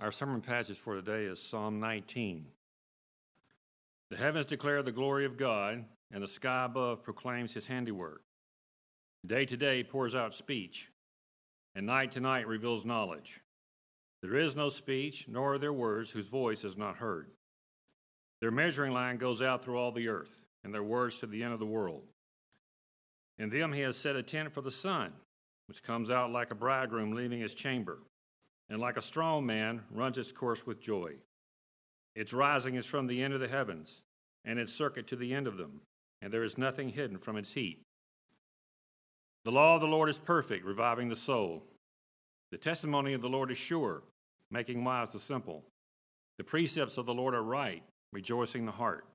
Our sermon passage for today is Psalm 19. The heavens declare the glory of God, and the sky above proclaims his handiwork. Day to day pours out speech, and night to night reveals knowledge. There is no speech, nor are there words whose voice is not heard. Their measuring line goes out through all the earth, and their words to the end of the world. In them he has set a tent for the sun, which comes out like a bridegroom leaving his chamber and like a strong man runs its course with joy. Its rising is from the end of the heavens, and its circuit to the end of them, and there is nothing hidden from its heat. The law of the Lord is perfect, reviving the soul. The testimony of the Lord is sure, making wise the simple. The precepts of the Lord are right, rejoicing the heart.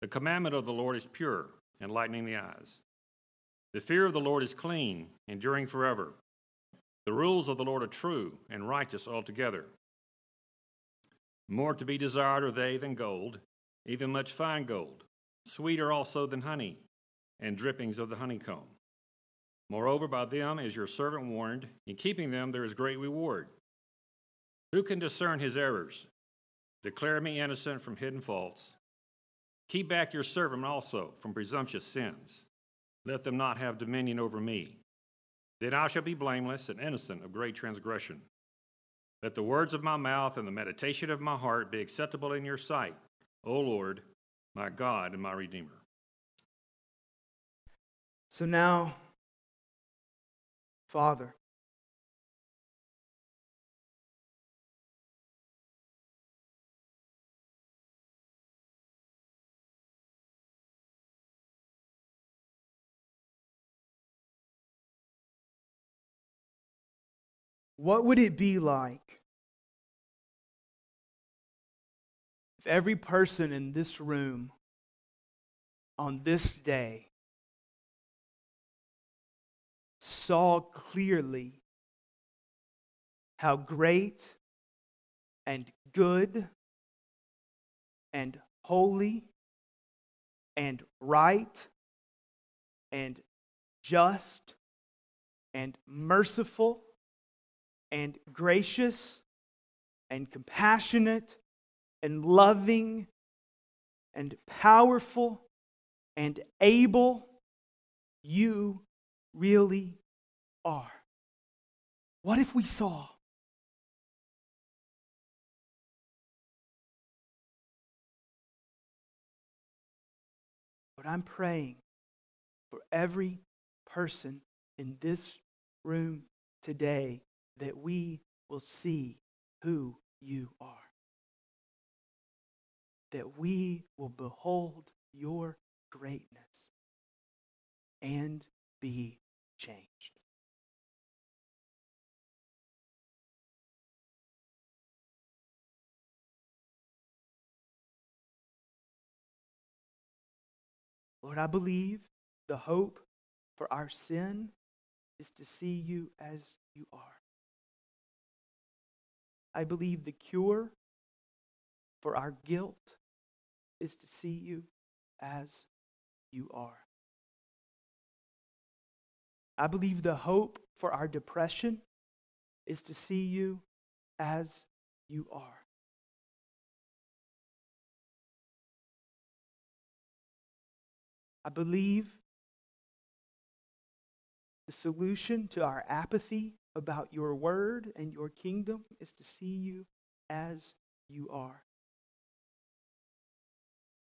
The commandment of the Lord is pure, enlightening the eyes. The fear of the Lord is clean, enduring forever. The rules of the Lord are true and righteous altogether. More to be desired are they than gold, even much fine gold, sweeter also than honey, and drippings of the honeycomb. Moreover, by them is your servant warned, in keeping them there is great reward. Who can discern his errors? Declare me innocent from hidden faults. Keep back your servant also from presumptuous sins. Let them not have dominion over me. Then I shall be blameless and innocent of great transgression. Let the words of my mouth and the meditation of my heart be acceptable in your sight, O Lord, my God and my Redeemer. So now, Father, What would it be like? If every person in this room on this day saw clearly how great and good and holy and right and just and merciful and gracious and compassionate and loving and powerful and able you really are. What if we saw? But I'm praying for every person in this room today that we will see who you are. That we will behold your greatness and be changed. Lord, I believe the hope for our sin is to see you as you are. I believe the cure for our guilt is to see you as you are. I believe the hope for our depression is to see you as you are. I believe the solution to our apathy about your word and your kingdom is to see you as you are.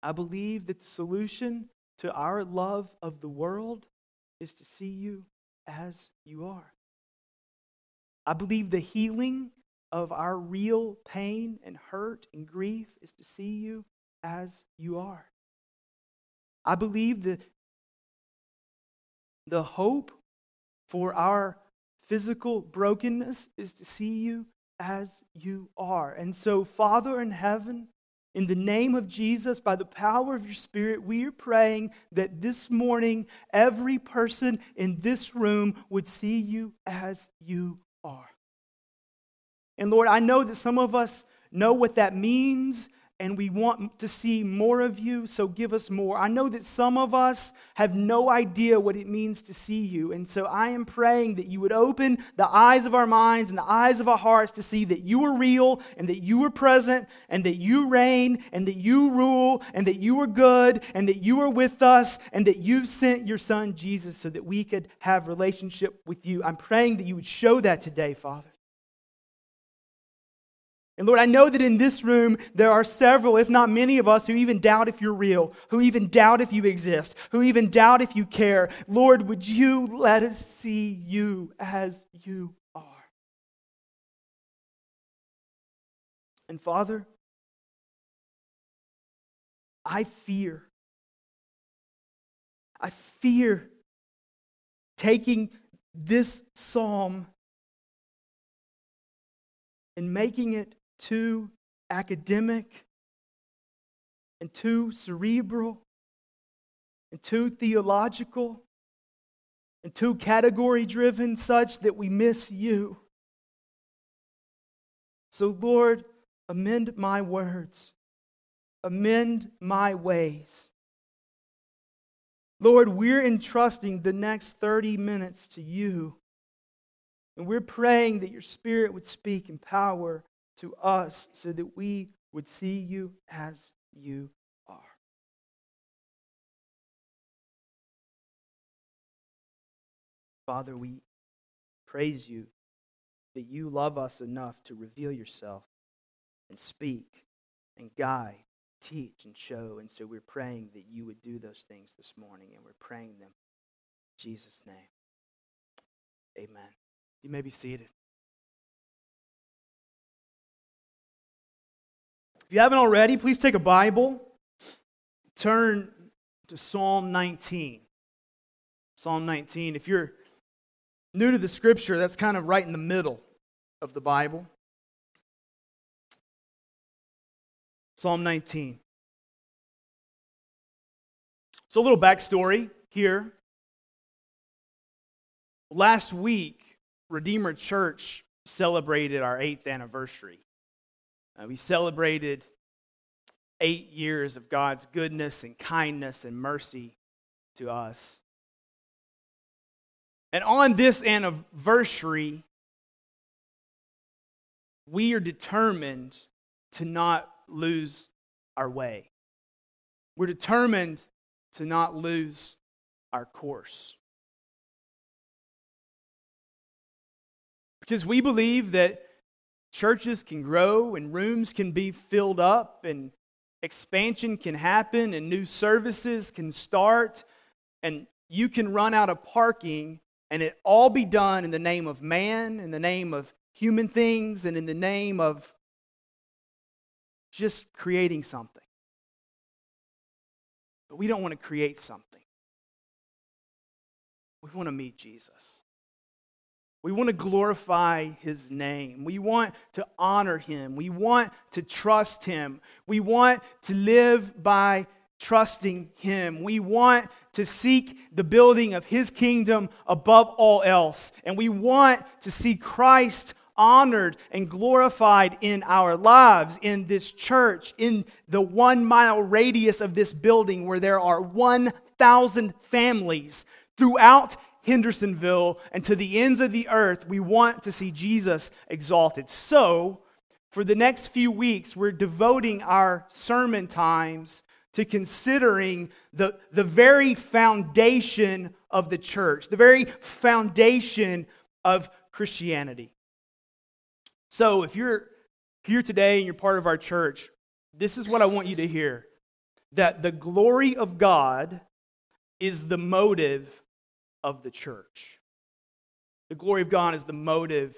I believe that the solution to our love of the world is to see you as you are. I believe the healing of our real pain and hurt and grief is to see you as you are. I believe that the hope for our physical brokenness is to see you as you are. And so, Father in heaven, in the name of Jesus, by the power of your Spirit, we are praying that this morning every person in this room would see you as you are. And Lord, I know that some of us know what that means and we want to see more of you, so give us more. I know that some of us have no idea what it means to see you, and so I am praying that you would open the eyes of our minds and the eyes of our hearts to see that you are real and that you are present and that you reign and that you rule and that you are good and that you are with us and that you sent your son Jesus so that we could have relationship with you. I'm praying that you would show that today, Father. And Lord, I know that in this room there are several, if not many of us, who even doubt if you're real, who even doubt if you exist, who even doubt if you care. Lord, would you let us see you as you are? And Father, I fear. I fear taking this psalm and making it too academic and too cerebral and too theological and too category driven, such that we miss you. So, Lord, amend my words, amend my ways. Lord, we're entrusting the next 30 minutes to you. And we're praying that your Spirit would speak in power to us so that we would see you as you are. Father, we praise you that you love us enough to reveal yourself and speak and guide, teach and show. And so we're praying that you would do those things this morning, and we're praying them in Jesus' name. Amen. You may be seated. If you haven't already, please take a Bible, turn to Psalm 19. Psalm 19. If you're new to the scripture, that's kind of right in the middle of the Bible. Psalm 19. So, a little backstory here. Last week, Redeemer Church celebrated our eighth anniversary. Uh, we celebrated eight years of God's goodness and kindness and mercy to us. And on this anniversary, we are determined to not lose our way. We're determined to not lose our course. Because we believe that churches can grow and rooms can be filled up and expansion can happen and new services can start and you can run out of parking and it all be done in the name of man, in the name of human things, and in the name of just creating something. But we don't want to create something. We want to meet Jesus. We want to glorify his name. We want to honor him. We want to trust him. We want to live by trusting him. We want to seek the building of his kingdom above all else. And we want to see Christ honored and glorified in our lives, in this church, in the one mile radius of this building where there are 1,000 families throughout Hendersonville and to the ends of the earth, we want to see Jesus exalted. So, for the next few weeks, we're devoting our sermon times to considering the, the very foundation of the church, the very foundation of Christianity. So, if you're here today and you're part of our church, this is what I want you to hear that the glory of God is the motive of the church. The glory of God is the motive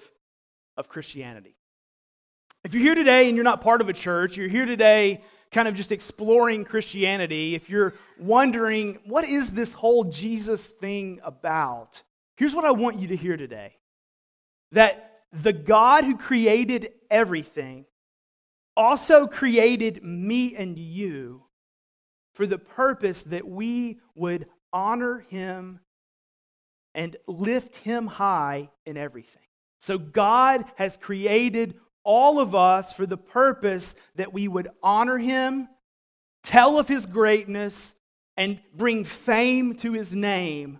of Christianity. If you're here today and you're not part of a church, you're here today kind of just exploring Christianity, if you're wondering, what is this whole Jesus thing about? Here's what I want you to hear today that the God who created everything also created me and you for the purpose that we would honor him and lift him high in everything. So God has created all of us for the purpose that we would honor him, tell of his greatness, and bring fame to his name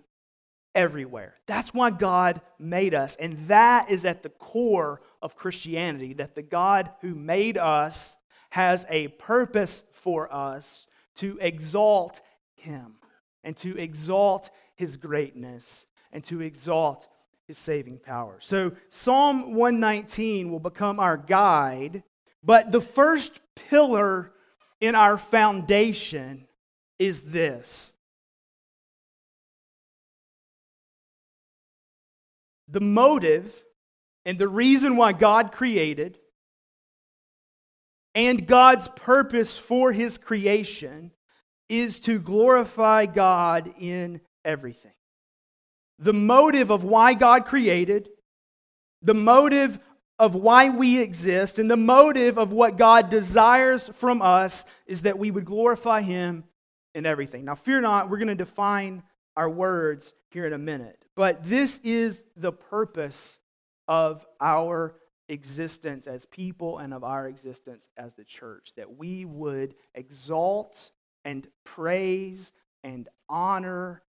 everywhere. That's why God made us. And that is at the core of Christianity that the God who made us has a purpose for us to exalt him and to exalt his greatness and to exalt his saving power. So Psalm 119 will become our guide, but the first pillar in our foundation is this. The motive and the reason why God created and God's purpose for his creation is to glorify God in everything the motive of why God created, the motive of why we exist, and the motive of what God desires from us is that we would glorify Him in everything. Now, fear not, we're going to define our words here in a minute. But this is the purpose of our existence as people and of our existence as the church that we would exalt and praise and honor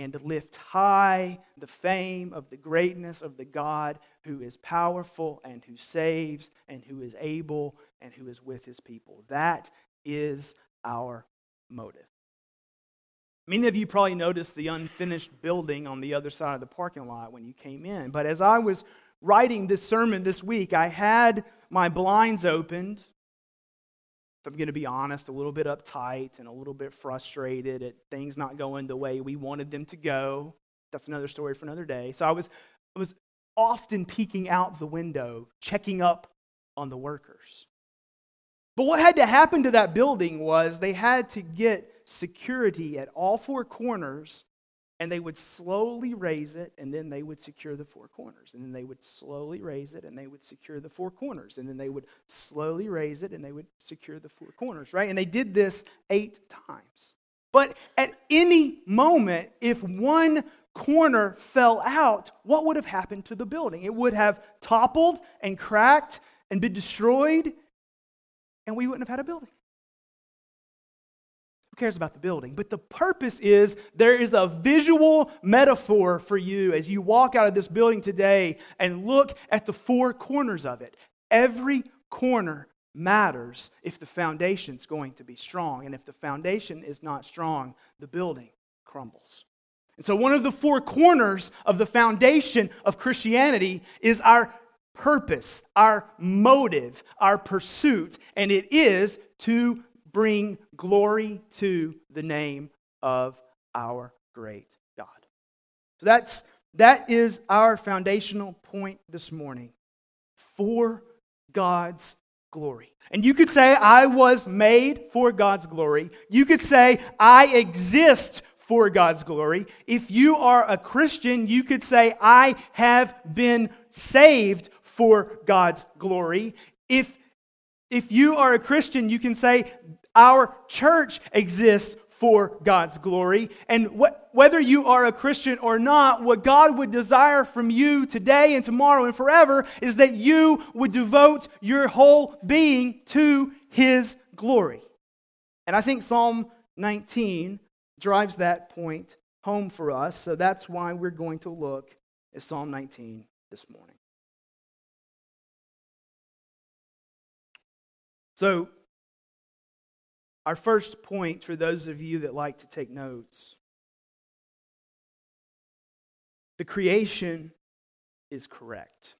and lift high the fame of the greatness of the God who is powerful and who saves and who is able and who is with his people. That is our motive. Many of you probably noticed the unfinished building on the other side of the parking lot when you came in. But as I was writing this sermon this week, I had my blinds opened if I'm going to be honest, a little bit uptight and a little bit frustrated at things not going the way we wanted them to go. That's another story for another day. So I was, I was often peeking out the window, checking up on the workers. But what had to happen to that building was they had to get security at all four corners and they would slowly raise it and then they would secure the four corners. And then they would slowly raise it and they would secure the four corners. And then they would slowly raise it and they would secure the four corners right? And they did this eight times. But at any moment if one corner fell out what would have happened to the building? It would have toppled and cracked and been destroyed and we wouldn't have had a building cares about the building? But the purpose is there is a visual metaphor for you as you walk out of this building today and look at the four corners of it. Every corner matters if the foundation's going to be strong. And if the foundation is not strong, the building crumbles. And so, one of the four corners of the foundation of Christianity is our purpose, our motive, our pursuit, and it is to bring glory to the name of our great God. So that's that is our foundational point this morning. For God's glory. And you could say, I was made for God's glory. You could say, I exist for God's glory. If you are a Christian, you could say, I have been saved for God's glory. If, if you are a Christian, you can say, our church exists for God's glory. And wh- whether you are a Christian or not, what God would desire from you today and tomorrow and forever is that you would devote your whole being to His glory. And I think Psalm 19 drives that point home for us. So that's why we're going to look at Psalm 19 this morning. So, our first point for those of you that like to take notes the creation is correct.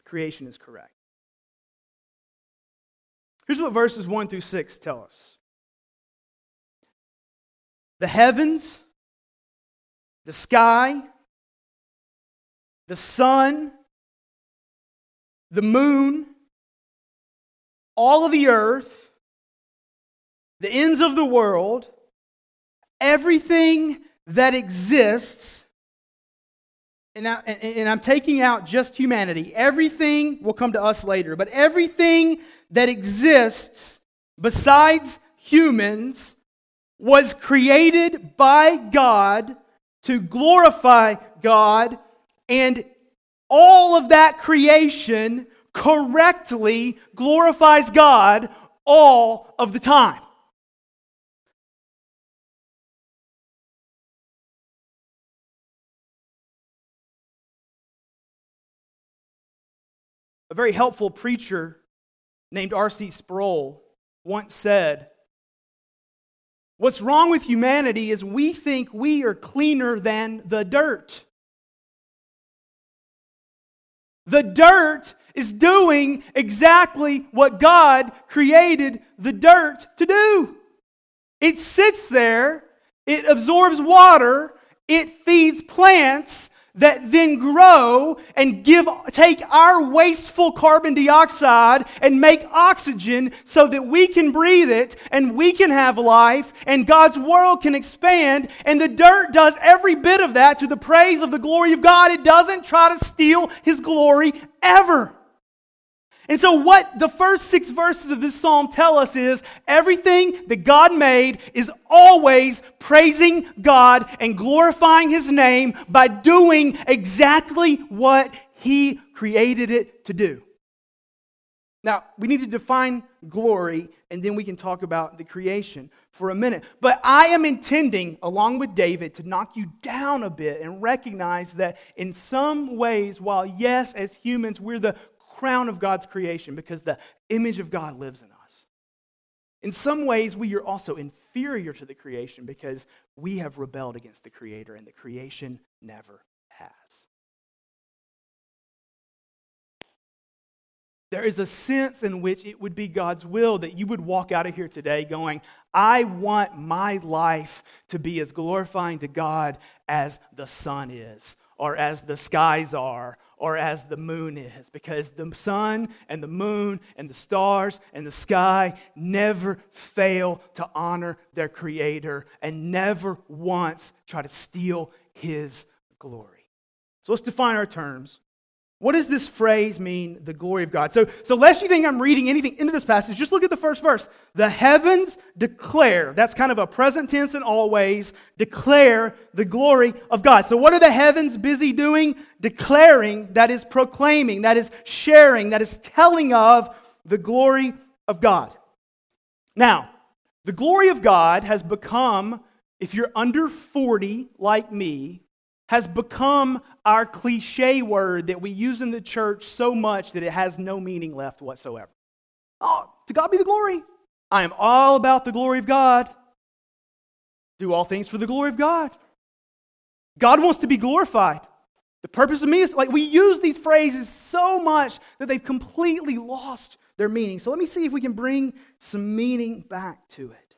The creation is correct. Here's what verses 1 through 6 tell us the heavens, the sky, the sun, the moon, all of the earth, the ends of the world, everything that exists, and, I, and I'm taking out just humanity, everything will come to us later, but everything that exists besides humans was created by God to glorify God, and all of that creation correctly glorifies God all of the time. A very helpful preacher named R.C. Sproul once said, What's wrong with humanity is we think we are cleaner than the dirt. The dirt is doing exactly what God created the dirt to do. It sits there, it absorbs water, it feeds plants, that then grow and give, take our wasteful carbon dioxide and make oxygen so that we can breathe it and we can have life and God's world can expand. And the dirt does every bit of that to the praise of the glory of God. It doesn't try to steal His glory ever. And so, what the first six verses of this psalm tell us is everything that God made is always praising God and glorifying His name by doing exactly what He created it to do. Now, we need to define glory and then we can talk about the creation for a minute. But I am intending, along with David, to knock you down a bit and recognize that in some ways, while yes, as humans, we're the crown of God's creation because the image of God lives in us. In some ways, we are also inferior to the creation because we have rebelled against the Creator, and the creation never has. There is a sense in which it would be God's will that you would walk out of here today going, I want my life to be as glorifying to God as the sun is, or as the skies are, or as the moon is, because the sun and the moon and the stars and the sky never fail to honor their Creator and never once try to steal His glory. So let's define our terms. What does this phrase mean, the glory of God? So, so lest you think I'm reading anything into this passage, just look at the first verse. The heavens declare, that's kind of a present tense and always, declare the glory of God. So what are the heavens busy doing? Declaring, that is proclaiming, that is sharing, that is telling of the glory of God. Now, the glory of God has become, if you're under 40 like me, has become our cliche word that we use in the church so much that it has no meaning left whatsoever. Oh, to God be the glory. I am all about the glory of God. Do all things for the glory of God. God wants to be glorified. The purpose of me is like we use these phrases so much that they've completely lost their meaning. So let me see if we can bring some meaning back to it.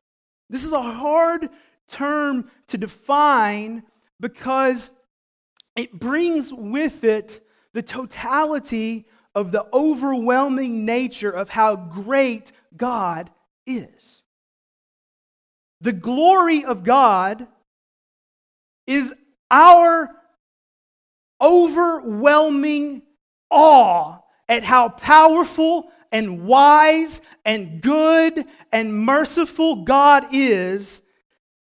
This is a hard term to define because it brings with it the totality of the overwhelming nature of how great God is. The glory of God is our overwhelming awe at how powerful and wise and good and merciful God is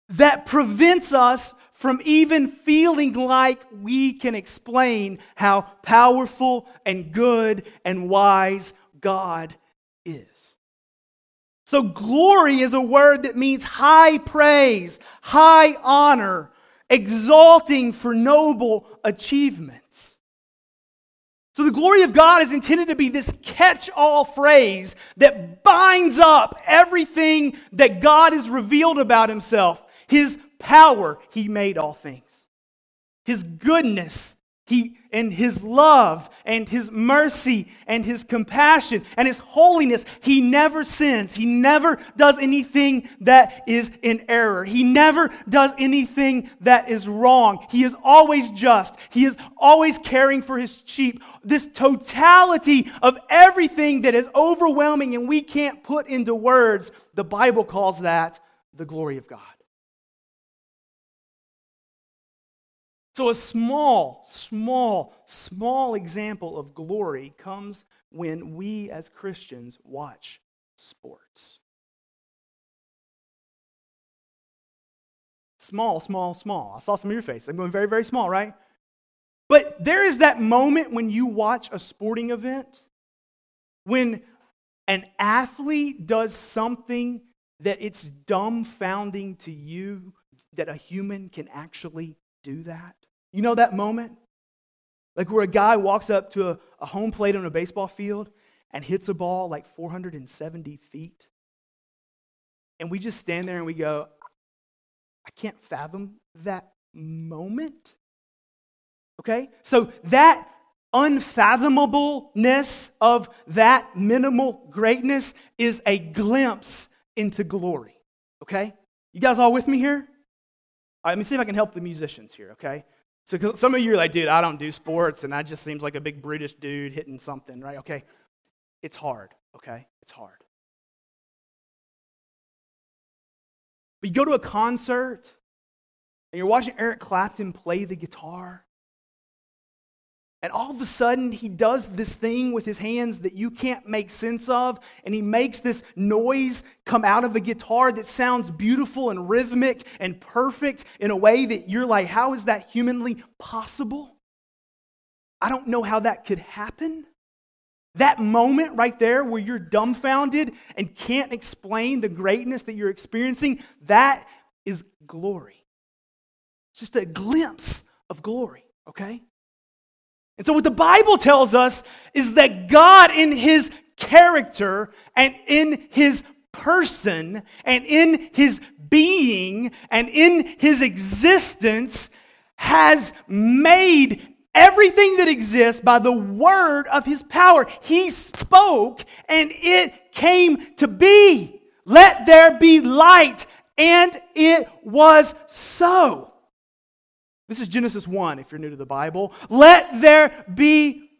that prevents us from even feeling like we can explain how powerful and good and wise God is. So, glory is a word that means high praise, high honor, exalting for noble achievements. So, the glory of God is intended to be this catch all phrase that binds up everything that God has revealed about himself his power, he made all things. His goodness, he, and his love and his mercy and his compassion and his holiness, he never sins. He never does anything that is in error. He never does anything that is wrong. He is always just. He is always caring for his sheep. This totality of everything that is overwhelming and we can't put into words, the Bible calls that the glory of God. So, a small, small, small example of glory comes when we as Christians watch sports. Small, small, small. I saw some of your face. I'm going very, very small, right? But there is that moment when you watch a sporting event when an athlete does something that it's dumbfounding to you that a human can actually do that? You know that moment? Like where a guy walks up to a, a home plate on a baseball field and hits a ball like 470 feet. And we just stand there and we go, I can't fathom that moment. Okay? So that unfathomableness of that minimal greatness is a glimpse into glory. Okay? You guys all with me here? All right, let me see if I can help the musicians here, okay? So some of you are like, dude, I don't do sports, and that just seems like a big brutish dude hitting something, right? Okay. It's hard, okay? It's hard. But you go to a concert and you're watching Eric Clapton play the guitar, and all of a sudden, he does this thing with his hands that you can't make sense of, and he makes this noise come out of a guitar that sounds beautiful and rhythmic and perfect in a way that you're like, how is that humanly possible? I don't know how that could happen. That moment right there where you're dumbfounded and can't explain the greatness that you're experiencing, that is glory. It's just a glimpse of glory, okay? And so, what the Bible tells us is that God, in his character and in his person and in his being and in his existence, has made everything that exists by the word of his power. He spoke and it came to be. Let there be light. And it was so. This is Genesis 1, if you're new to the Bible. Let there be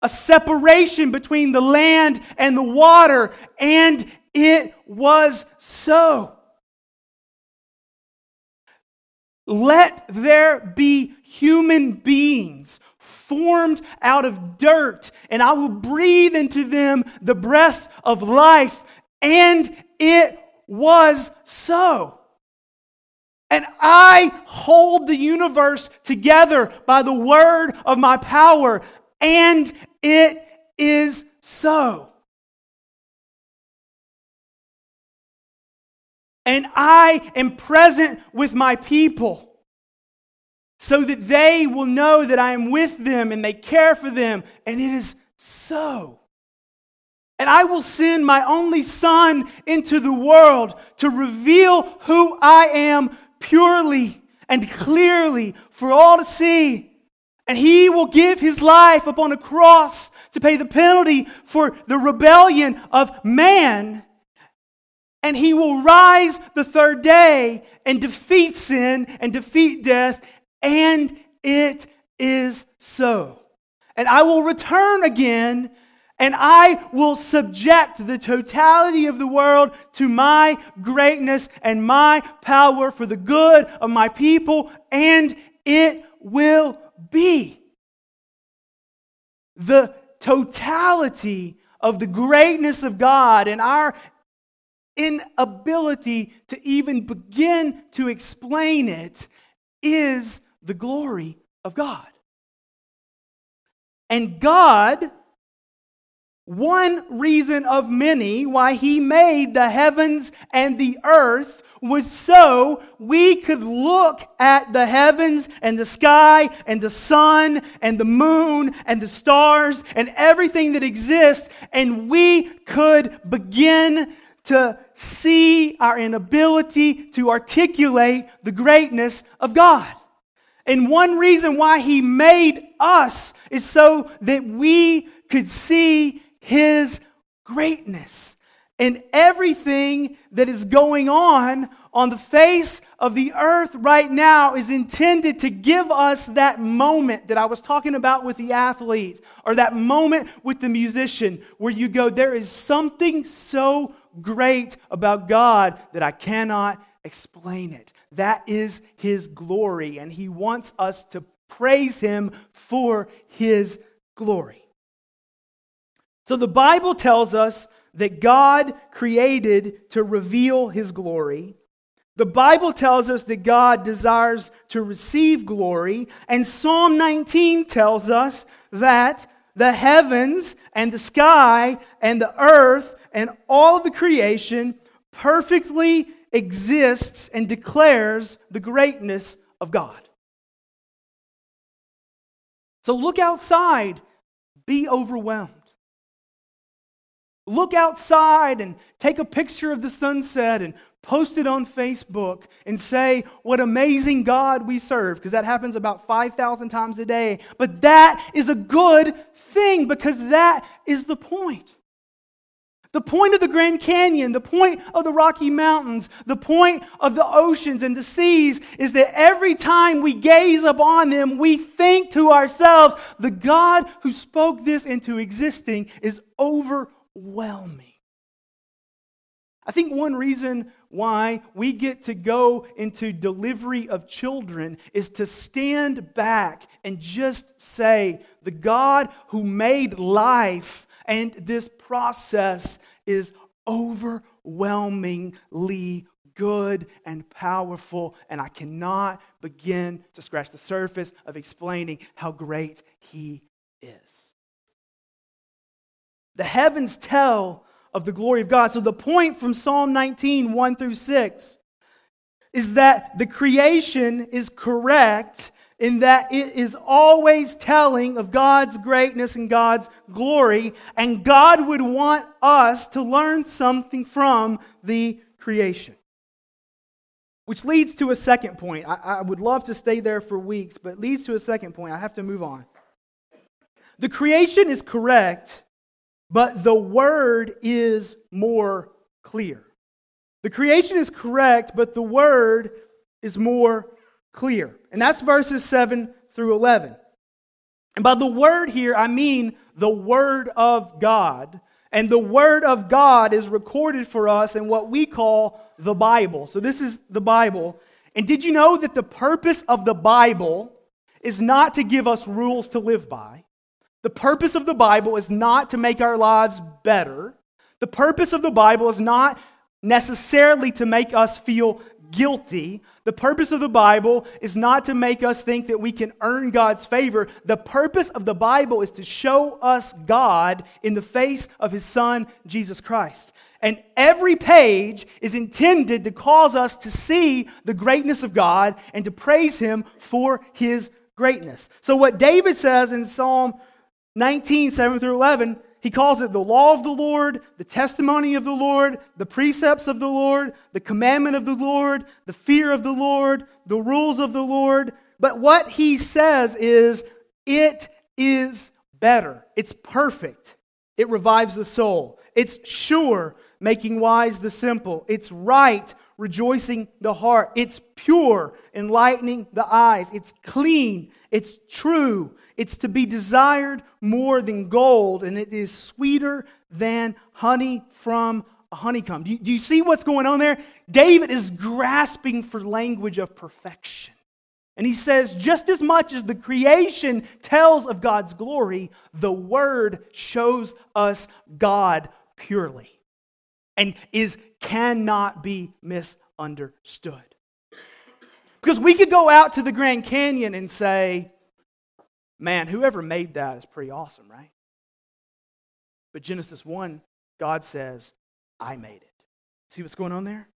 a separation between the land and the water, and it was so. Let there be human beings formed out of dirt, and I will breathe into them the breath of life, and it was so. And I hold the universe together by the word of my power. And it is so. And I am present with my people so that they will know that I am with them and they care for them. And it is so. And I will send my only son into the world to reveal who I am purely and clearly for all to see. And he will give his life upon a cross to pay the penalty for the rebellion of man. And he will rise the third day and defeat sin and defeat death. And it is so. And I will return again and I will subject the totality of the world to my greatness and my power for the good of my people, and it will be. The totality of the greatness of God and our inability to even begin to explain it is the glory of God. And God one reason of many why he made the heavens and the earth was so we could look at the heavens and the sky and the sun and the moon and the stars and everything that exists, and we could begin to see our inability to articulate the greatness of God. And one reason why he made us is so that we could see his greatness. And everything that is going on on the face of the earth right now is intended to give us that moment that I was talking about with the athlete, or that moment with the musician, where you go, There is something so great about God that I cannot explain it. That is His glory, and He wants us to praise Him for His glory. So the Bible tells us that God created to reveal his glory. The Bible tells us that God desires to receive glory. And Psalm 19 tells us that the heavens and the sky and the earth and all of the creation perfectly exists and declares the greatness of God. So look outside, be overwhelmed. Look outside and take a picture of the sunset and post it on Facebook and say what amazing God we serve, because that happens about 5,000 times a day. But that is a good thing because that is the point. The point of the Grand Canyon, the point of the Rocky Mountains, the point of the oceans and the seas is that every time we gaze upon them, we think to ourselves, the God who spoke this into existing is overwhelming. I think one reason why we get to go into delivery of children is to stand back and just say, the God who made life and this process is overwhelmingly good and powerful, and I cannot begin to scratch the surface of explaining how great He is. The heavens tell of the glory of God. So, the point from Psalm 19, 1 through 6, is that the creation is correct in that it is always telling of God's greatness and God's glory, and God would want us to learn something from the creation. Which leads to a second point. I, I, would love to stay there for weeks, but leads to a second point. I have to move on. The creation is correct, but the word is more clear. The creation is correct, but the word is more clear. And that's verses 7 through 11. And by the word here, I mean the word of God. And the word of God is recorded for us in what we call the Bible. So this is the Bible. And did you know that the purpose of the Bible is not to give us rules to live by? The purpose of the Bible is not to make our lives better. The purpose of the Bible is not necessarily to make us feel guilty. The purpose of the Bible is not to make us think that we can earn God's favor. The purpose of the Bible is to show us God in the face of His Son, Jesus Christ. And every page is intended to cause us to see the greatness of God and to praise Him for His greatness. So, what David says in Psalm 19, 7 through 11, he calls it the law of the Lord, the testimony of the Lord, the precepts of the Lord, the commandment of the Lord, the fear of the Lord, the rules of the Lord. But what he says is, it is better. It's perfect. It revives the soul. It's sure, making wise the simple. It's right, rejoicing the heart. It's pure, enlightening the eyes. It's clean. It's true. It's to be desired more than gold, and it is sweeter than honey from a honeycomb. Do you, do you see what's going on there? David is grasping for language of perfection. And he says, just as much as the creation tells of God's glory, the word shows us God purely and is cannot be misunderstood. Because we could go out to the Grand Canyon and say, man, whoever made that is pretty awesome, right? But Genesis 1, God says, I made it. See what's going on there?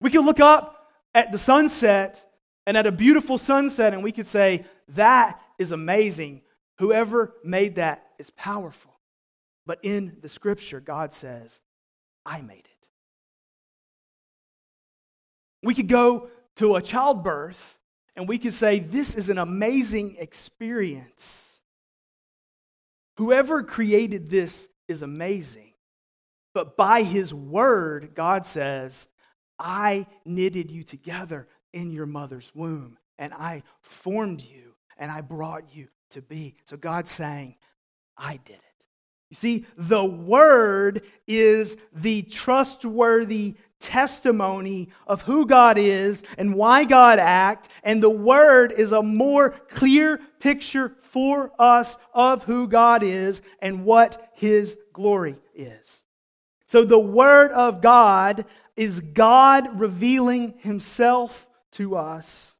We could look up at the sunset and at a beautiful sunset and we could say, that is amazing. Whoever made that is powerful. But in the scripture, God says, I made it. We could go to a childbirth and we could say, This is an amazing experience. Whoever created this is amazing. But by his word, God says, I knitted you together in your mother's womb, and I formed you, and I brought you to be. So God's saying, I did it. You see, the word is the trustworthy testimony of who God is and why God acts, and the Word is a more clear picture for us of who God is and what His glory is. So the Word of God is God revealing Himself to us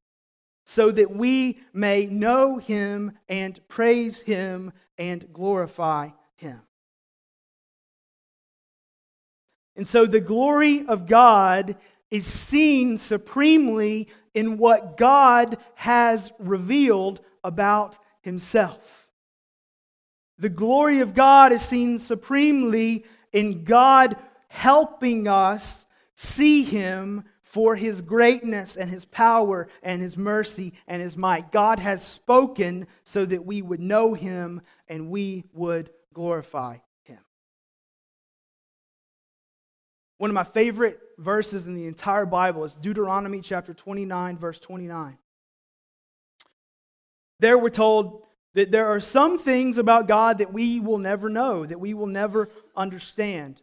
so that we may know Him and praise Him and glorify him. And so the glory of God is seen supremely in what God has revealed about himself. The glory of God is seen supremely in God helping us see him for his greatness and his power and his mercy and his might. God has spoken so that we would know him and we would glorify One of my favorite verses in the entire Bible is Deuteronomy chapter 29, verse 29. There we're told that there are some things about God that we will never know, that we will never understand.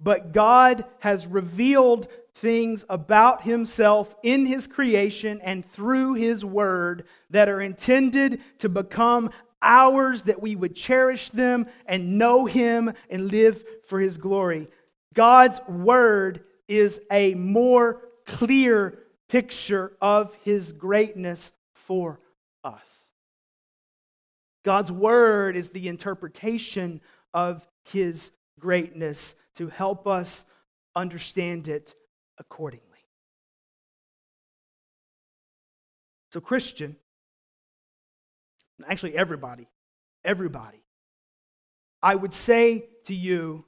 But God has revealed things about himself in his creation and through his word that are intended to become ours, that we would cherish them and know him and live for his glory. God's word is a more clear picture of his greatness for us. God's word is the interpretation of his greatness to help us understand it accordingly. So, Christian, actually, everybody, everybody, I would say to you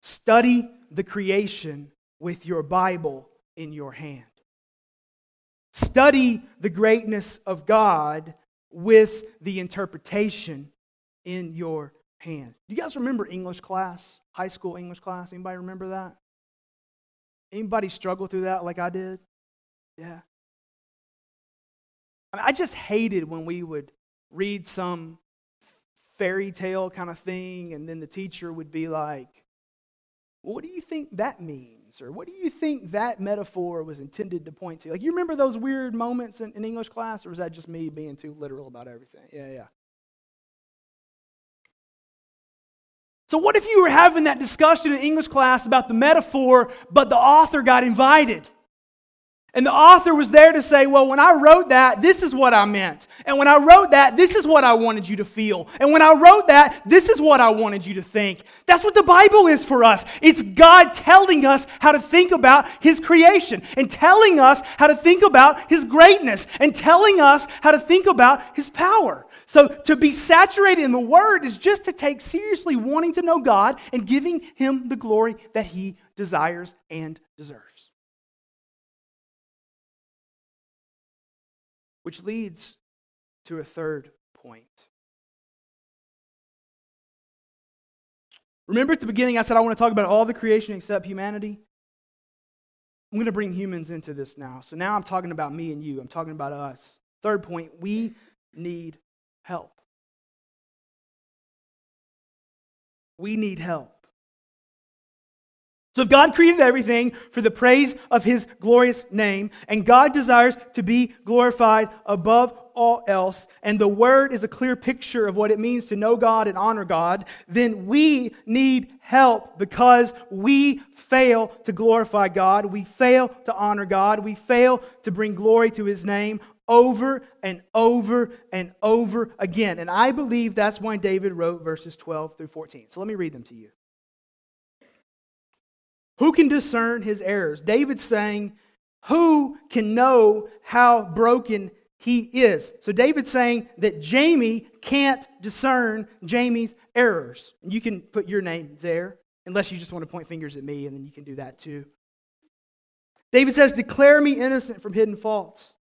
study the creation with your Bible in your hand. Study the greatness of God with the interpretation in your hand. Do you guys remember English class? High school English class? Anybody remember that? Anybody struggle through that like I did? Yeah. I, mean, I just hated when we would read some fairy tale kind of thing, and then the teacher would be like, What do you think that means? Or what do you think that metaphor was intended to point to? Like, you remember those weird moments in, in English class, or was that just me being too literal about everything? Yeah, yeah. So, what if you were having that discussion in English class about the metaphor, but the author got invited? And the author was there to say, Well, when I wrote that, this is what I meant. And when I wrote that, this is what I wanted you to feel. And when I wrote that, this is what I wanted you to think. That's what the Bible is for us. It's God telling us how to think about His creation and telling us how to think about His greatness and telling us how to think about His power. So to be saturated in the Word is just to take seriously wanting to know God and giving Him the glory that He desires and deserves. Which leads to a third point. Remember at the beginning, I said I want to talk about all the creation except humanity? I'm going to bring humans into this now. So now I'm talking about me and you. I'm talking about us. Third point, we need help. We need help. So, if God created everything for the praise of his glorious name, and God desires to be glorified above all else, and the word is a clear picture of what it means to know God and honor God, then we need help because we fail to glorify God. We fail to honor God. We fail to bring glory to his name over and over and over again. And I believe that's why David wrote verses 12 through 14. So let me read them to you. Who can discern his errors? David's saying, Who can know how broken he is? So David's saying that Jamie can't discern Jamie's errors. You can put your name there, unless you just want to point fingers at me, and then you can do that too. David says, Declare me innocent from hidden faults.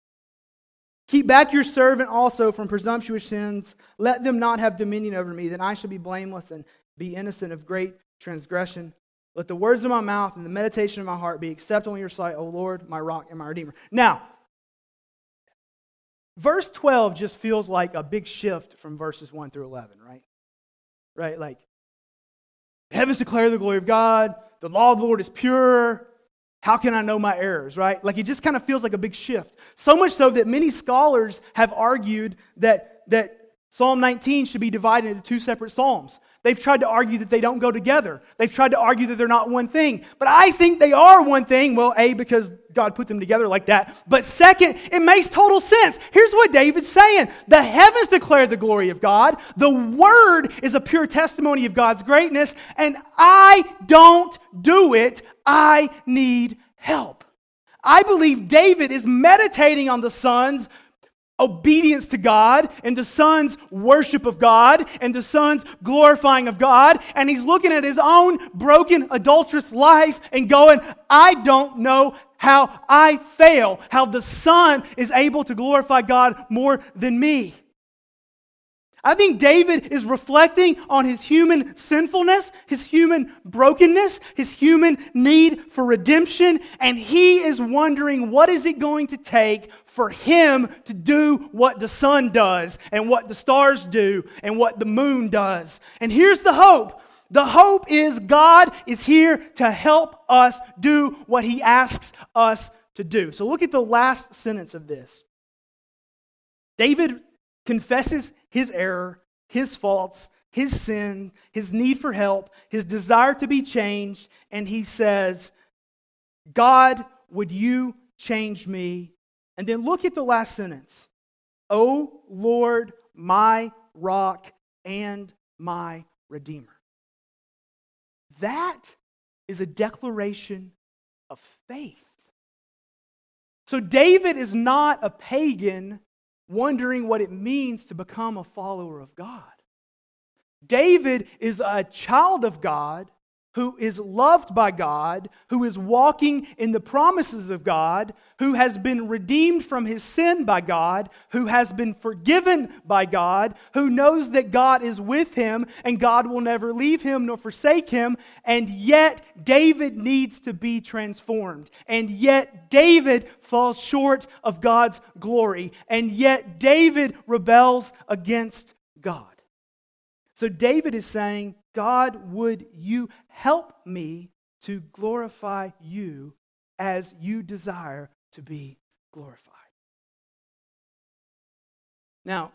Keep back your servant also from presumptuous sins. Let them not have dominion over me. Then I shall be blameless and be innocent of great transgression. Let the words of my mouth and the meditation of my heart be acceptable in your sight, O Lord, my rock and my redeemer. Now, verse 12 just feels like a big shift from verses 1 through 11, right? Right? Like, heavens declare the glory of God, the law of the Lord is pure. How can I know my errors, right? Like it just kind of feels like a big shift. So much so that many scholars have argued that, that Psalm 19 should be divided into two separate psalms. They've tried to argue that they don't go together. They've tried to argue that they're not one thing. But I think they are one thing. Well, A, because God put them together like that. But second, it makes total sense. Here's what David's saying The heavens declare the glory of God, the word is a pure testimony of God's greatness, and I don't do it. I need help. I believe David is meditating on the sun's obedience to God and the sun's worship of God and the sun's glorifying of God. And he's looking at his own broken, adulterous life and going, I don't know how I fail, how the sun is able to glorify God more than me. I think David is reflecting on his human sinfulness, his human brokenness, his human need for redemption, and he is wondering what is it going to take for him to do what the sun does and what the stars do and what the moon does. And here's the hope. The hope is God is here to help us do what he asks us to do. So look at the last sentence of this. David confesses his error, his faults, his sin, his need for help, his desire to be changed, and he says, God, would you change me? And then look at the last sentence. O Lord, my rock and my redeemer. That is a declaration of faith. So David is not a pagan wondering what it means to become a follower of God. David is a child of God who is loved by God, who is walking in the promises of God, who has been redeemed from his sin by God, who has been forgiven by God, who knows that God is with him and God will never leave him nor forsake him, and yet David needs to be transformed. And yet David falls short of God's glory. And yet David rebels against God. So David is saying, God, would you help me to glorify you as you desire to be glorified? Now,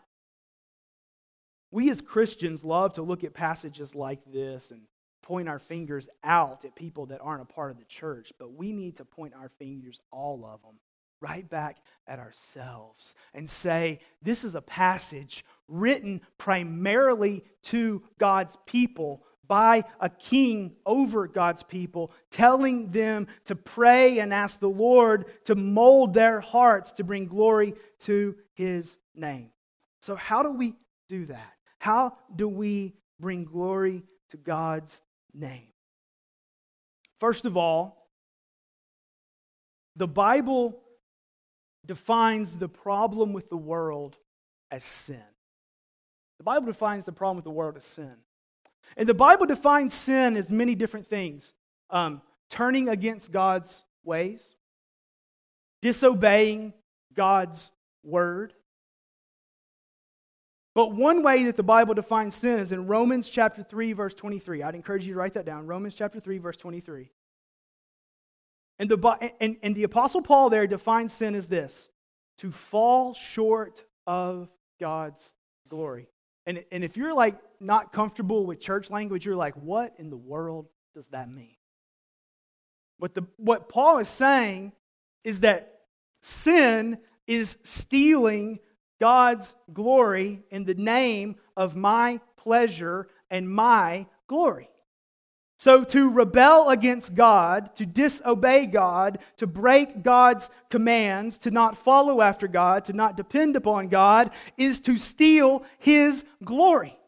we as Christians love to look at passages like this and point our fingers out at people that aren't a part of the church, but we need to point our fingers, all of them, right back at ourselves and say, This is a passage written primarily to God's people by a king over God's people, telling them to pray and ask the Lord to mold their hearts to bring glory to his name. So, how do we do that? How do we bring glory to God's name? First of all, the Bible defines the problem with the world as sin. The Bible defines the problem with the world as sin. And the Bible defines sin as many different things um, turning against God's ways, disobeying God's word. But one way that the Bible defines sin is in Romans chapter 3, verse 23. I'd encourage you to write that down. Romans chapter 3, verse 23. And the, and, and the Apostle Paul there defines sin as this to fall short of God's glory. And, and if you're like not comfortable with church language, you're like, what in the world does that mean? What, the, what Paul is saying is that sin is stealing God's glory in the name of my pleasure and my glory. So, to rebel against God, to disobey God, to break God's commands, to not follow after God, to not depend upon God, is to steal His glory.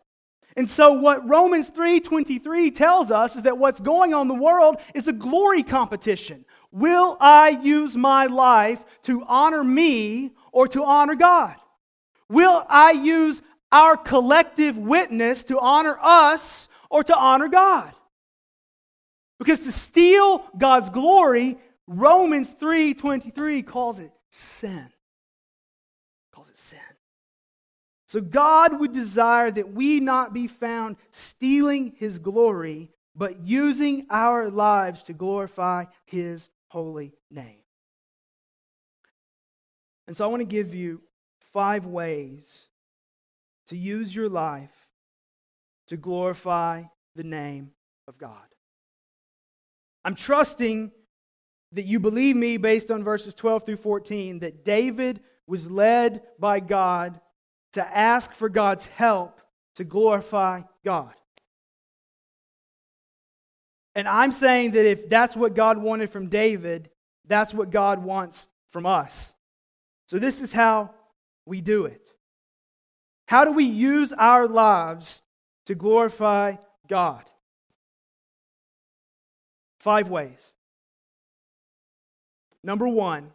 And so what Romans 3:23 tells us is that what's going on in the world is a glory competition. Will I use my life to honor me or to honor God? Will I use our collective witness to honor us or to honor God? Because to steal God's glory, Romans 3:23 calls it sin. Calls it sin. So God would desire that we not be found stealing his glory, but using our lives to glorify his holy name. And so I want to give you five ways to use your life to glorify the name of God. I'm trusting that you believe me based on verses 12 through 14 that David was led by God to ask for God's help to glorify God. And I'm saying that if that's what God wanted from David, that's what God wants from us. So this is how we do it. How do we use our lives to glorify God? Five ways. Number one,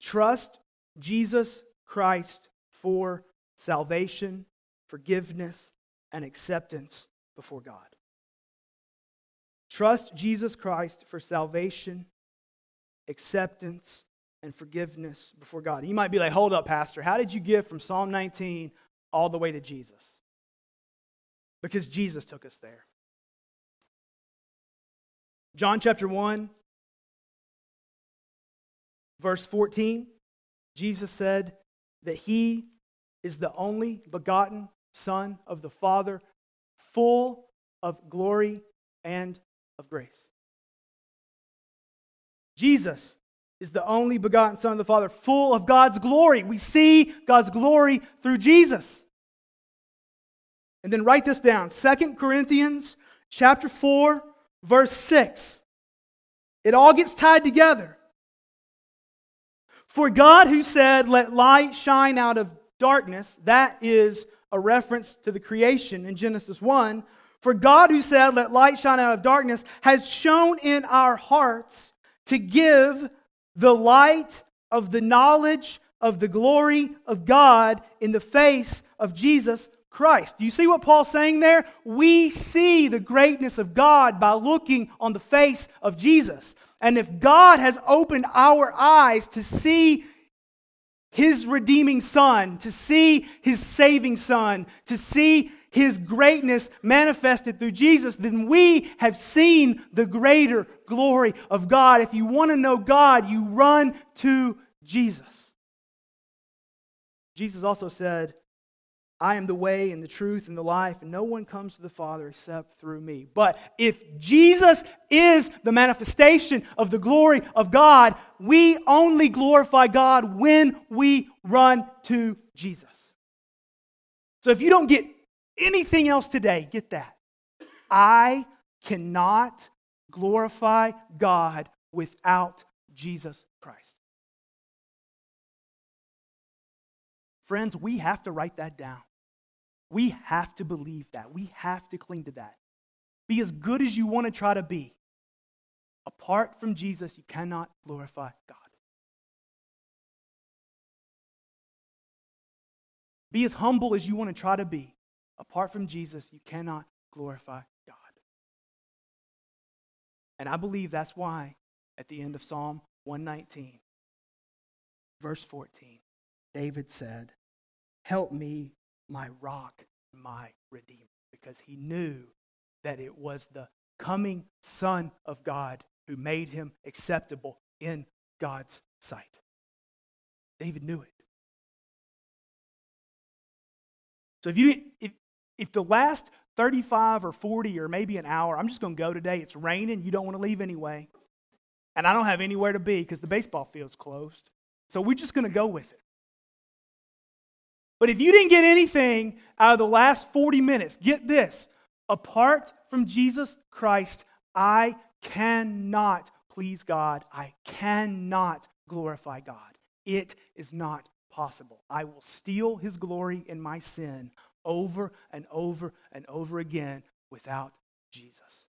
trust Jesus Christ for salvation, forgiveness, and acceptance before God. Trust Jesus Christ for salvation, acceptance, and forgiveness before God. You might be like, hold up, Pastor. How did you get from Psalm 19 all the way to Jesus? Because Jesus took us there. John chapter 1, verse 14, Jesus said that he is the only begotten Son of the Father, full of glory and of grace. Jesus is the only begotten Son of the Father, full of God's glory. We see God's glory through Jesus. And then write this down. Second Corinthians chapter 4, verse 6. It all gets tied together. For God, who said, Let light shine out of darkness, that is a reference to the creation in Genesis 1. For God, who said, Let light shine out of darkness, has shone in our hearts to give the light of the knowledge of the glory of God in the face of Jesus Christ. Do you see what Paul's saying there? We see the greatness of God by looking on the face of Jesus. And if God has opened our eyes to see his redeeming son, to see his saving son, to see his greatness manifested through Jesus, then we have seen the greater glory of God. If you want to know God, you run to Jesus. Jesus also said, I am the way and the truth and the life, and no one comes to the Father except through me. But if Jesus is the manifestation of the glory of God, we only glorify God when we run to Jesus. So if you don't get anything else today, get that. I cannot glorify God without Jesus Christ. Friends, we have to write that down. We have to believe that. We have to cling to that. Be as good as you want to try to be. Apart from Jesus, you cannot glorify God. Be as humble as you want to try to be. Apart from Jesus, you cannot glorify God. And I believe that's why at the end of Psalm 119, verse 14, David said, Help me, my rock, my redeemer. Because he knew that it was the coming Son of God who made him acceptable in God's sight. David knew it. So if you if, if the last 35 or 40 or maybe an hour, I'm just going to go today. It's raining. You don't want to leave anyway. And I don't have anywhere to be because the baseball field's closed. So we're just going to go with it. But if you didn't get anything out of the last 40 minutes, get this. Apart from Jesus Christ, I cannot please God. I cannot glorify God. It is not possible. I will steal his glory in my sin over and over and over again without Jesus.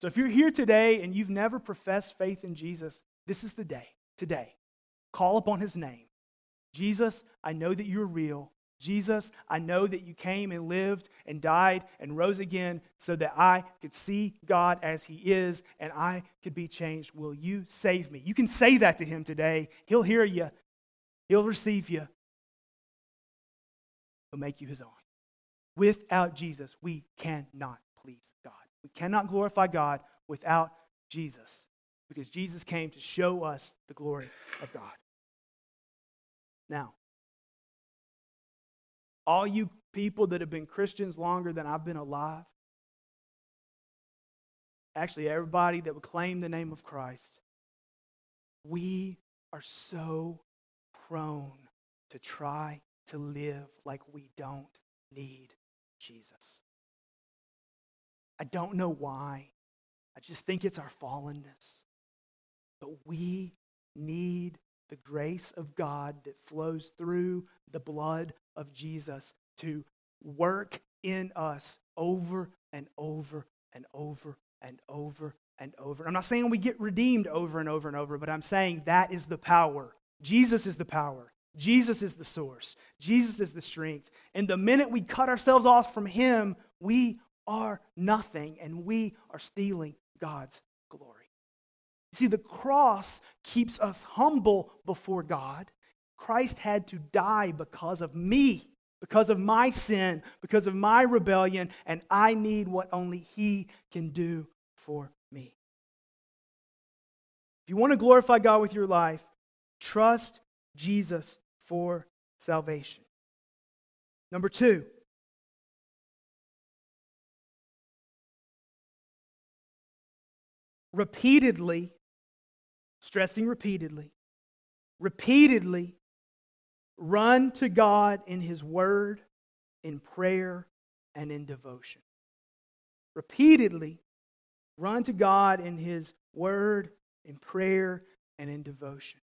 So if you're here today and you've never professed faith in Jesus, this is the day, today. Call upon his name. Jesus, I know that you're real. Jesus, I know that you came and lived and died and rose again so that I could see God as He is and I could be changed. Will you save me? You can say that to Him today. He'll hear you, He'll receive you, He'll make you His own. Without Jesus, we cannot please God. We cannot glorify God without Jesus because Jesus came to show us the glory of God. Now, all you people that have been Christians longer than I've been alive. Actually, everybody that would claim the name of Christ. We are so prone to try to live like we don't need Jesus. I don't know why. I just think it's our fallenness. But we need the grace of God that flows through the blood of Jesus to work in us over and over and over and over and over. I'm not saying we get redeemed over and over and over, but I'm saying that is the power. Jesus is the power. Jesus is the source. Jesus is the strength. And the minute we cut ourselves off from Him, we are nothing and we are stealing God's glory. You see, the cross keeps us humble before God. Christ had to die because of me, because of my sin, because of my rebellion, and I need what only He can do for me. If you want to glorify God with your life, trust Jesus for salvation. Number two, repeatedly, stressing repeatedly, repeatedly run to God in His Word, in prayer, and in devotion. Repeatedly run to God in His Word, in prayer, and in devotion.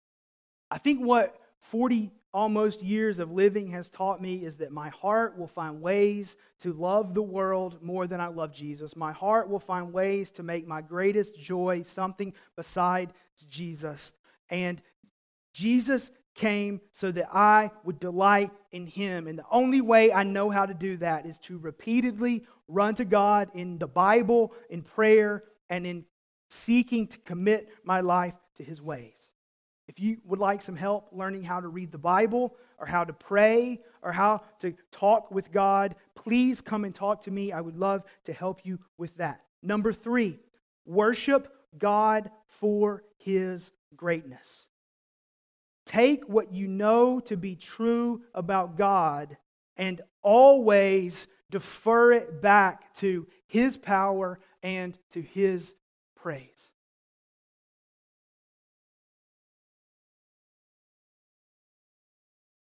I think what 40 almost years of living has taught me is that my heart will find ways to love the world more than I love Jesus. My heart will find ways to make my greatest joy something beside Jesus. And Jesus came so that I would delight in him. And the only way I know how to do that is to repeatedly run to God in the Bible, in prayer, and in seeking to commit my life to his ways. If you would like some help learning how to read the Bible or how to pray or how to talk with God, please come and talk to me. I would love to help you with that. Number three, worship God for his greatness. Take what you know to be true about God and always defer it back to his power and to his praise.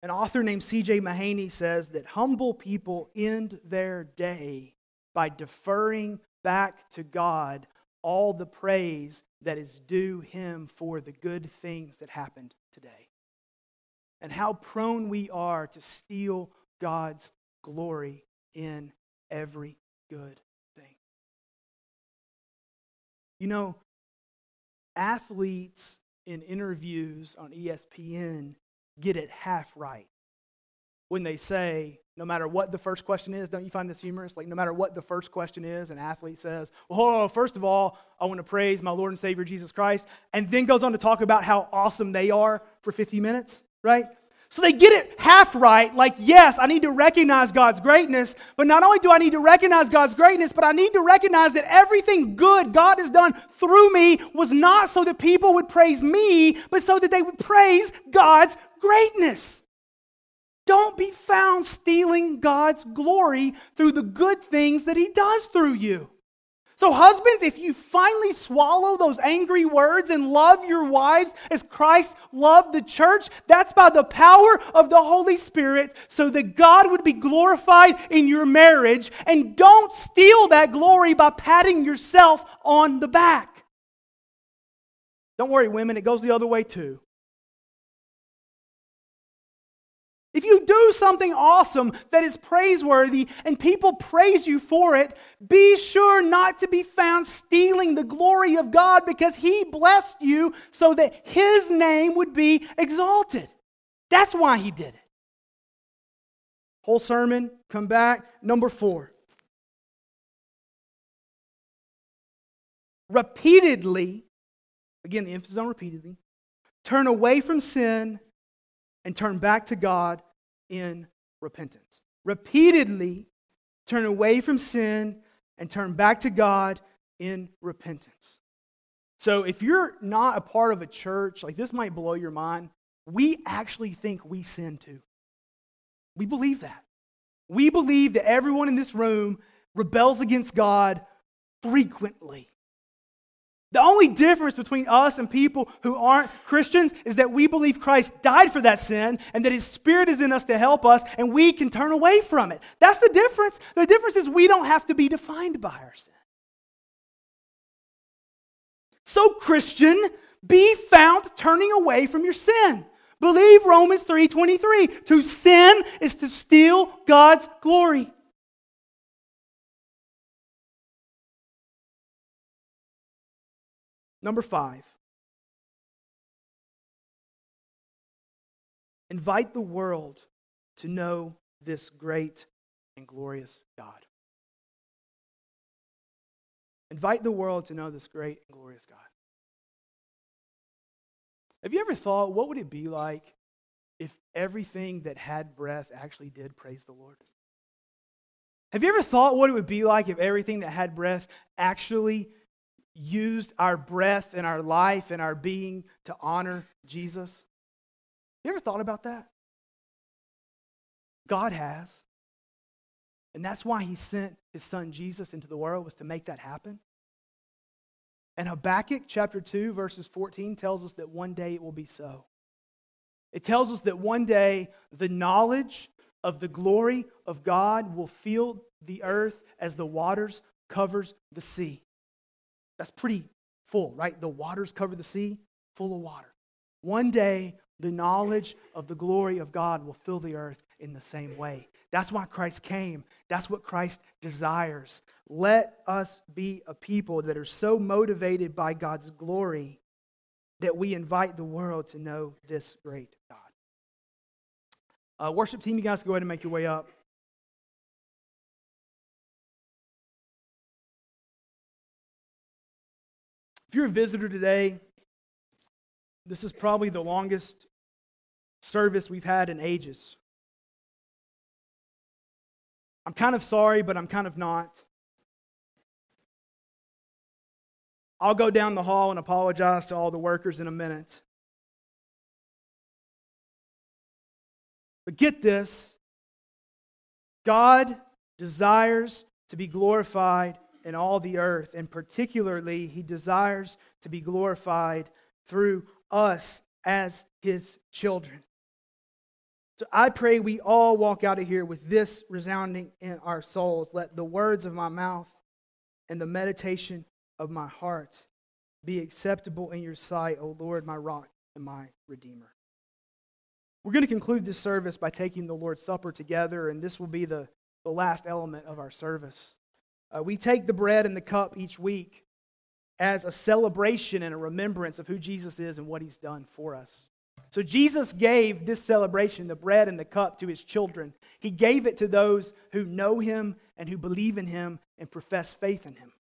An author named C.J. Mahaney says that humble people end their day by deferring back to God all the praise that is due Him for the good things that happened today. And how prone we are to steal God's glory in every good thing. You know, athletes in interviews on ESPN get it half right when they say, no matter what the first question is, don't you find this humorous? Like, no matter what the first question is, an athlete says, Well, hold on, first of all, I want to praise my Lord and Savior Jesus Christ, and then goes on to talk about how awesome they are for 50 minutes, right? So they get it half right. Like, yes, I need to recognize God's greatness, but not only do I need to recognize God's greatness, but I need to recognize that everything good God has done through me was not so that people would praise me, but so that they would praise God's greatness. Don't be found stealing God's glory through the good things that He does through you. So, husbands, if you finally swallow those angry words and love your wives as Christ loved the church, that's by the power of the Holy Spirit so that God would be glorified in your marriage. And don't steal that glory by patting yourself on the back. Don't worry, women, it goes the other way too. If you do something awesome that is praiseworthy and people praise you for it, be sure not to be found stealing the glory of God because He blessed you so that His name would be exalted. That's why He did it. Whole sermon, come back. Number four. Repeatedly, again, the emphasis on repeatedly, turn away from sin and turn back to God in repentance. Repeatedly turn away from sin and turn back to God in repentance. So if you're not a part of a church, like this might blow your mind, we actually think we sin too. We believe that. We believe that everyone in this room rebels against God frequently. The only difference between us and people who aren't Christians is that we believe Christ died for that sin and that His Spirit is in us to help us and we can turn away from it. That's the difference. The difference is we don't have to be defined by our sin. So, Christian, be found turning away from your sin. Believe Romans 3:23. To sin is to steal God's glory. Number 5. Invite the world to know this great and glorious God. Invite the world to know this great and glorious God. Have you ever thought, what would it be like if everything that had breath actually did praise the Lord? Have you ever thought what it would be like if everything that had breath actually used our breath and our life and our being to honor Jesus? You ever thought about that? God has. And that's why he sent his son Jesus into the world was to make that happen. And Habakkuk chapter 2, verses 14 tells us that one day it will be so. It tells us that one day the knowledge of the glory of God will fill the earth as the waters covers the sea. That's pretty full, right? The waters cover the sea, full of water. One day the knowledge of the glory of God will fill the earth in the same way. That's why Christ came. That's what Christ desires. Let us be a people that are so motivated by God's glory that we invite the world to know this great God. Uh, worship team, you guys go ahead and make your way up. If you're a visitor today, this is probably the longest service we've had in ages. I'm kind of sorry, but I'm kind of not. I'll go down the hall and apologize to all the workers in a minute. But get this God desires to be glorified in all the earth, and particularly, He desires to be glorified through us as His children. So I pray we all walk out of here with this resounding in our souls. Let the words of my mouth and the meditation of my heart be acceptable in your sight, O Lord, my rock and my redeemer. We're going to conclude this service by taking the Lord's Supper together, and this will be the, the last element of our service. Uh, we take the bread and the cup each week as a celebration and a remembrance of who Jesus is and what he's done for us. So Jesus gave this celebration, the bread and the cup, to his children. He gave it to those who know him and who believe in him and profess faith in him.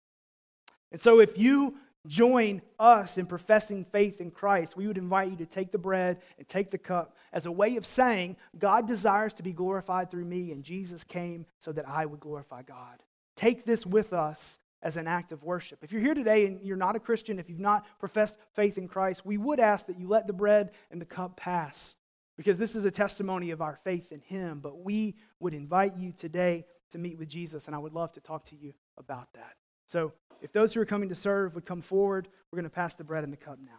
And so if you join us in professing faith in Christ, we would invite you to take the bread and take the cup as a way of saying, God desires to be glorified through me, and Jesus came so that I would glorify God. Take this with us as an act of worship. If you're here today and you're not a Christian, if you've not professed faith in Christ, we would ask that you let the bread and the cup pass because this is a testimony of our faith in Him. But we would invite you today to meet with Jesus, and I would love to talk to you about that. So, if those who are coming to serve would come forward, we're going to pass the bread and the cup now.